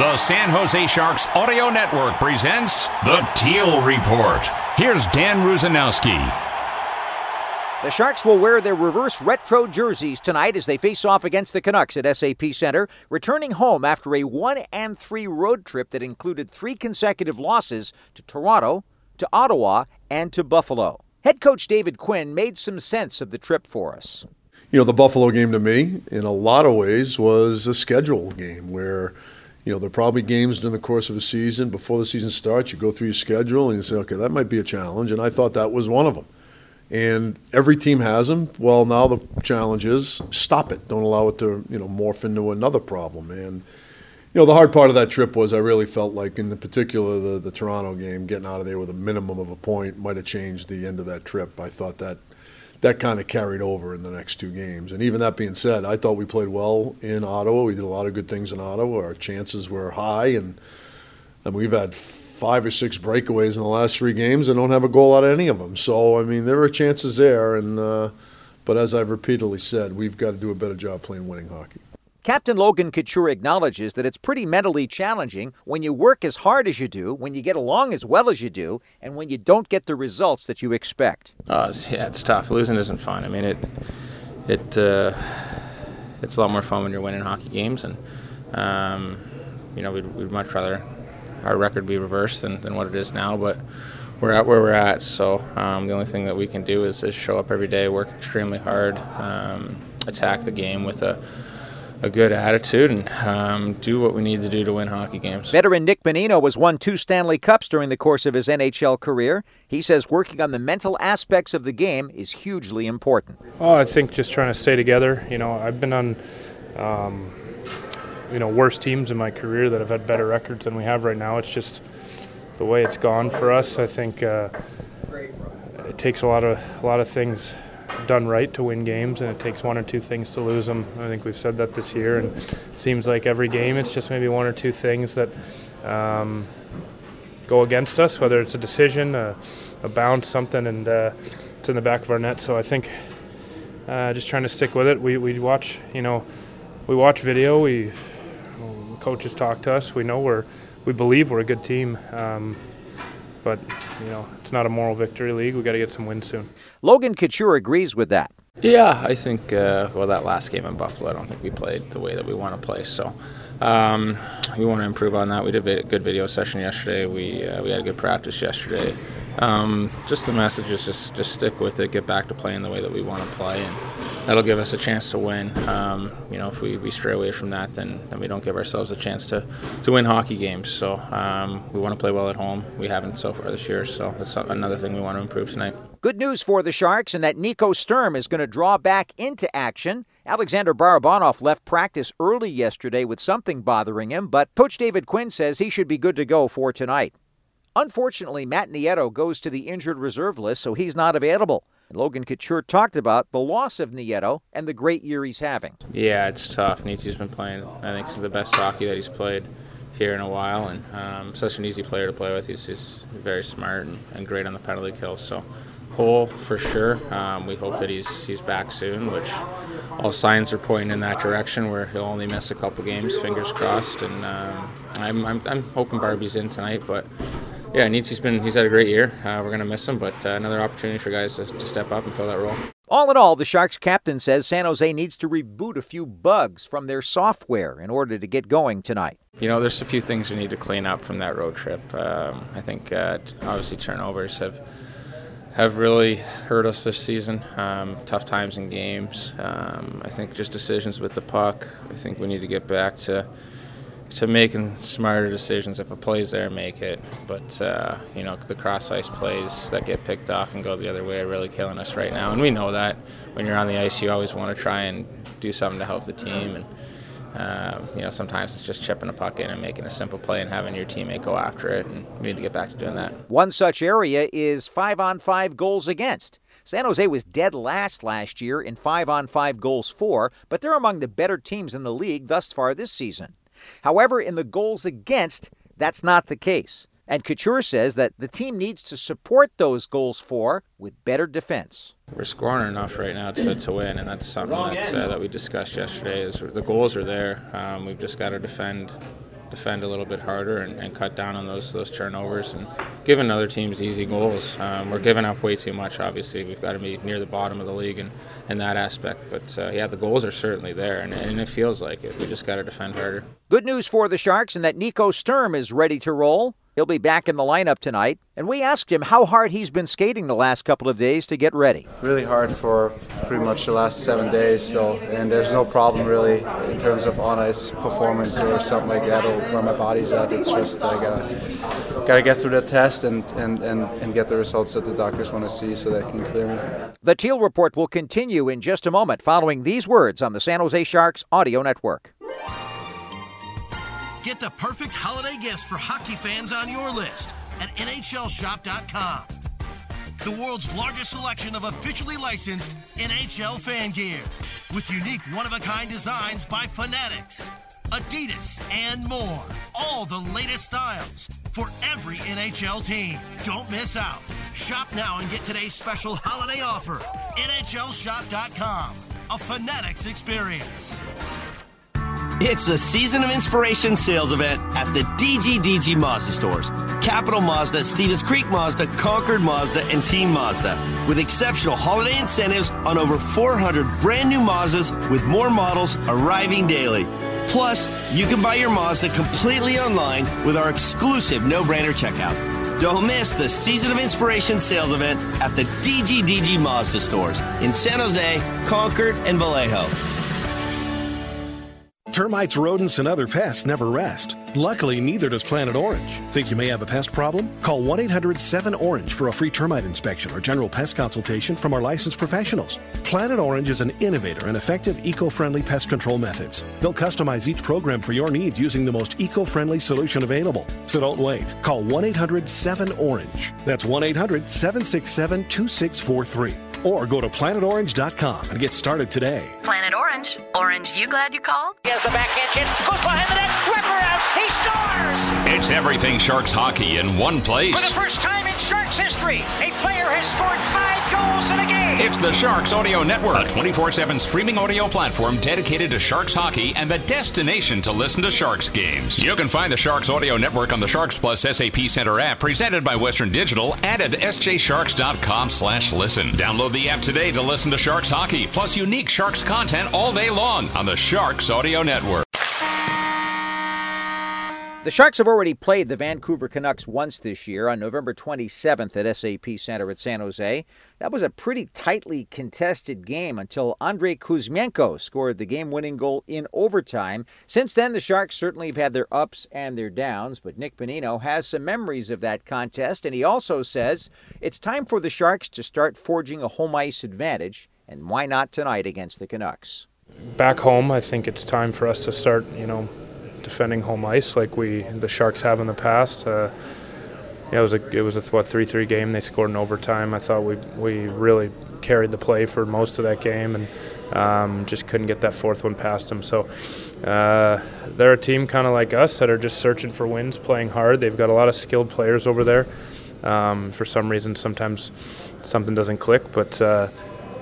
The San Jose Sharks Audio Network presents The Teal Report. Here's Dan Rusanowsky. The Sharks will wear their reverse retro jerseys tonight as they face off against the Canucks at SAP Center, returning home after a 1 and 3 road trip that included three consecutive losses to Toronto, to Ottawa, and to Buffalo. Head coach David Quinn made some sense of the trip for us. You know, the Buffalo game to me, in a lot of ways, was a schedule game where you know, there are probably games during the course of a season. Before the season starts, you go through your schedule and you say, okay, that might be a challenge. And I thought that was one of them. And every team has them. Well, now the challenge is stop it. Don't allow it to, you know, morph into another problem. And, you know, the hard part of that trip was I really felt like, in the particular, the, the Toronto game, getting out of there with a minimum of a point might have changed the end of that trip. I thought that that kind of carried over in the next two games. And even that being said, I thought we played well in Ottawa. We did a lot of good things in Ottawa. Our chances were high, and, and we've had five or six breakaways in the last three games and don't have a goal out of any of them. So, I mean, there are chances there. And uh, But as I've repeatedly said, we've got to do a better job playing winning hockey. Captain Logan Couture acknowledges that it's pretty mentally challenging when you work as hard as you do, when you get along as well as you do, and when you don't get the results that you expect. It's, yeah, it's tough. Losing isn't fun. I mean, it it uh, it's a lot more fun when you're winning hockey games, and um, you know, we'd, we'd much rather our record be reversed than, than what it is now, but we're at where we're at. So um, the only thing that we can do is, is show up every day, work extremely hard, um, attack the game with a a good attitude and um, do what we need to do to win hockey games. Veteran Nick Bonino has won two Stanley Cups during the course of his NHL career. He says working on the mental aspects of the game is hugely important. Oh, I think just trying to stay together. You know, I've been on, um, you know, worse teams in my career that have had better records than we have right now. It's just the way it's gone for us. I think uh, it takes a lot of a lot of things done right to win games, and it takes one or two things to lose them. I think we've said that this year, and it seems like every game it's just maybe one or two things that um, go against us, whether it's a decision, a, a bounce, something, and uh, it's in the back of our net. So I think uh, just trying to stick with it. We, we watch, you know, we watch video. We coaches talk to us. We know we're we believe we're a good team. Um, but you know it's not a moral victory league. We got to get some wins soon. Logan Couture agrees with that. Yeah, I think uh, well that last game in Buffalo, I don't think we played the way that we want to play. So um, we want to improve on that. We did a good video session yesterday. We uh, we had a good practice yesterday. Um, just the message is just just stick with it. Get back to playing the way that we want to play, and that'll give us a chance to win. Um, you know, if we, we stray away from that, then, then we don't give ourselves a chance to, to win hockey games. So um, we want to play well at home. We haven't so far this year, so that's another thing we want to improve tonight. Good news for the Sharks, and that Nico Sturm is going to draw back into action. Alexander Barabanov left practice early yesterday with something bothering him, but Coach David Quinn says he should be good to go for tonight. Unfortunately, Matt Nieto goes to the injured reserve list, so he's not available. And Logan Couture talked about the loss of Nieto and the great year he's having. Yeah, it's tough. Nietzsche's been playing, I think, the best hockey that he's played here in a while, and um, such an easy player to play with. He's, he's very smart and, and, great on the penalty kill. So, hole for sure. Um, we hope that he's he's back soon, which all signs are pointing in that direction. Where he'll only miss a couple games, fingers crossed. And um, I'm, I'm, I'm hoping Barbie's in tonight, but yeah, Nietzsche's been he's had a great year. Uh, we're going to miss him, but uh, another opportunity for guys to, to step up and fill that role. All in all, the Sharks captain says San Jose needs to reboot a few bugs from their software in order to get going tonight. You know, there's a few things we need to clean up from that road trip. Um, I think uh, obviously turnovers have have really hurt us this season. Um, tough times in games. Um, I think just decisions with the puck. I think we need to get back to to making smarter decisions. If a play's there, make it. But uh, you know, the cross ice plays that get picked off and go the other way are really killing us right now, and we know that. When you're on the ice, you always want to try and do something to help the team and. Uh, you know, sometimes it's just chipping a puck in and making a simple play and having your teammate go after it, and we need to get back to doing that. One such area is five on five goals against. San Jose was dead last last year in five on five goals for, but they're among the better teams in the league thus far this season. However, in the goals against, that's not the case. And Couture says that the team needs to support those goals for with better defense. We're scoring enough right now to, to win, and that's something that's, uh, that we discussed yesterday. Is the goals are there. Um, we've just got to defend defend a little bit harder and, and, cut down on those those turnovers and giving other teams easy goals. Um, we're giving up way too much. Obviously, we've got to be near the bottom of the league in, in that aspect. But uh, yeah, the goals are certainly there, and, and it feels like it. We just got to defend harder. Good news for the Sharks, and that Nico Sturm is ready to roll. He'll be back in the lineup tonight. And we asked him how hard he's been skating the last couple of days to get ready. Really hard for pretty much the last seven days. So, and there's no problem really in terms of on ice performance or something like that, or where my body's at. It's just I gotta gotta get through the test and and, and, and get the results that the doctors want to see so they can clear me. The Teal Report will continue in just a moment, following these words on the San Jose Sharks audio network. Get the perfect holiday gifts for hockey fans on your list at NHLShop.com. The world's largest selection of officially licensed NHL fan gear with unique one of a kind designs by Fanatics, Adidas, and more. All the latest styles for every NHL team. Don't miss out. Shop now and get today's special holiday offer. NHLShop.com. A Fanatics experience. It's the Season of Inspiration sales event at the DGDG Mazda stores. Capital Mazda, Stevens Creek Mazda, Concord Mazda, and Team Mazda. With exceptional holiday incentives on over 400 brand new Mazdas with more models arriving daily. Plus, you can buy your Mazda completely online with our exclusive no-brainer checkout. Don't miss the Season of Inspiration sales event at the DGDG Mazda stores in San Jose, Concord, and Vallejo. Termites, rodents, and other pests never rest. Luckily, neither does Planet Orange. Think you may have a pest problem? Call 1 800 7 Orange for a free termite inspection or general pest consultation from our licensed professionals. Planet Orange is an innovator in effective eco friendly pest control methods. They'll customize each program for your needs using the most eco friendly solution available. So don't wait. Call 1 800 7 Orange. That's 1 800 767 2643 or go to planetorange.com and get started today. Planet Orange. Orange, you glad you called? He has the backhand chip, goes behind the net, wraparound, he scores! It's everything Sharks hockey in one place. For the first time in Sharks history, a player has scored five goals in a game. It's the Sharks Audio Network, a 24 7 streaming audio platform dedicated to Sharks hockey and the destination to listen to Sharks games. You can find the Sharks Audio Network on the Sharks Plus SAP Center app presented by Western Digital and at sjsharks.com slash listen. Download the app today to listen to Sharks hockey, plus unique Sharks content all day long on the Sharks Audio Network. The Sharks have already played the Vancouver Canucks once this year on November 27th at SAP Center at San Jose. That was a pretty tightly contested game until Andrei Kuzmenko scored the game winning goal in overtime. Since then, the Sharks certainly have had their ups and their downs, but Nick Bonino has some memories of that contest, and he also says it's time for the Sharks to start forging a home ice advantage, and why not tonight against the Canucks? Back home, I think it's time for us to start, you know, defending home ice like we the Sharks have in the past. Uh, yeah, it was a it was a what three three game. They scored in overtime. I thought we we really carried the play for most of that game and um, just couldn't get that fourth one past them. So uh, they're a team kind of like us that are just searching for wins, playing hard. They've got a lot of skilled players over there. Um, for some reason, sometimes something doesn't click, but. Uh,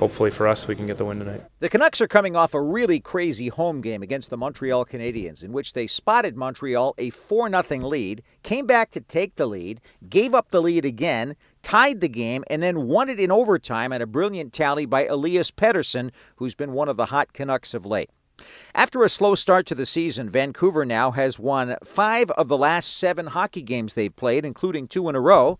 hopefully for us, we can get the win tonight. The Canucks are coming off a really crazy home game against the Montreal Canadiens, in which they spotted Montreal a 4 0 lead, came back to take the lead, gave up the lead again, tied the game, and then won it in overtime at a brilliant tally by Elias Pettersson, who's been one of the hot Canucks of late. After a slow start to the season, Vancouver now has won five of the last seven hockey games they've played, including two in a row.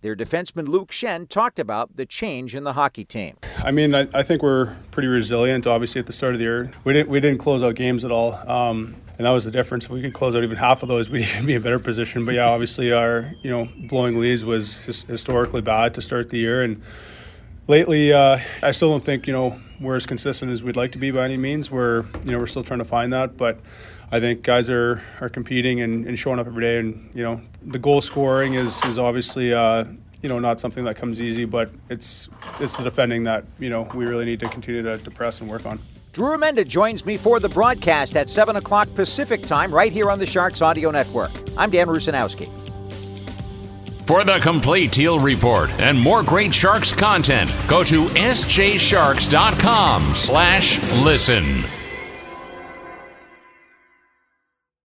Their defenseman Luke Schenn talked about the change in the hockey team. I mean, I, I, think we're pretty resilient. Obviously, at the start of the year, we didn't we didn't close out games at all. Um, and that was the difference. If we could close out even half of those, we'd even be in a better position. But yeah, obviously our you know blowing leads was his, historically bad to start the year, and lately uh, I still don't think you know we're as consistent as we'd like to be by any means. We're you know we're still trying to find that, but I think guys are are competing and, and showing up every day, and you know the goal scoring is is obviously. Uh, you know, not something that comes easy, but it's it's the defending that you know we really need to continue to, to press and work on. Drew Remenda joins me for the broadcast at 7 o'clock Pacific time right here on the Sharks Audio Network. I'm Dan Rusanowsky. For the complete Teal Report and more great Sharks content, go to sjsharks.com slash listen.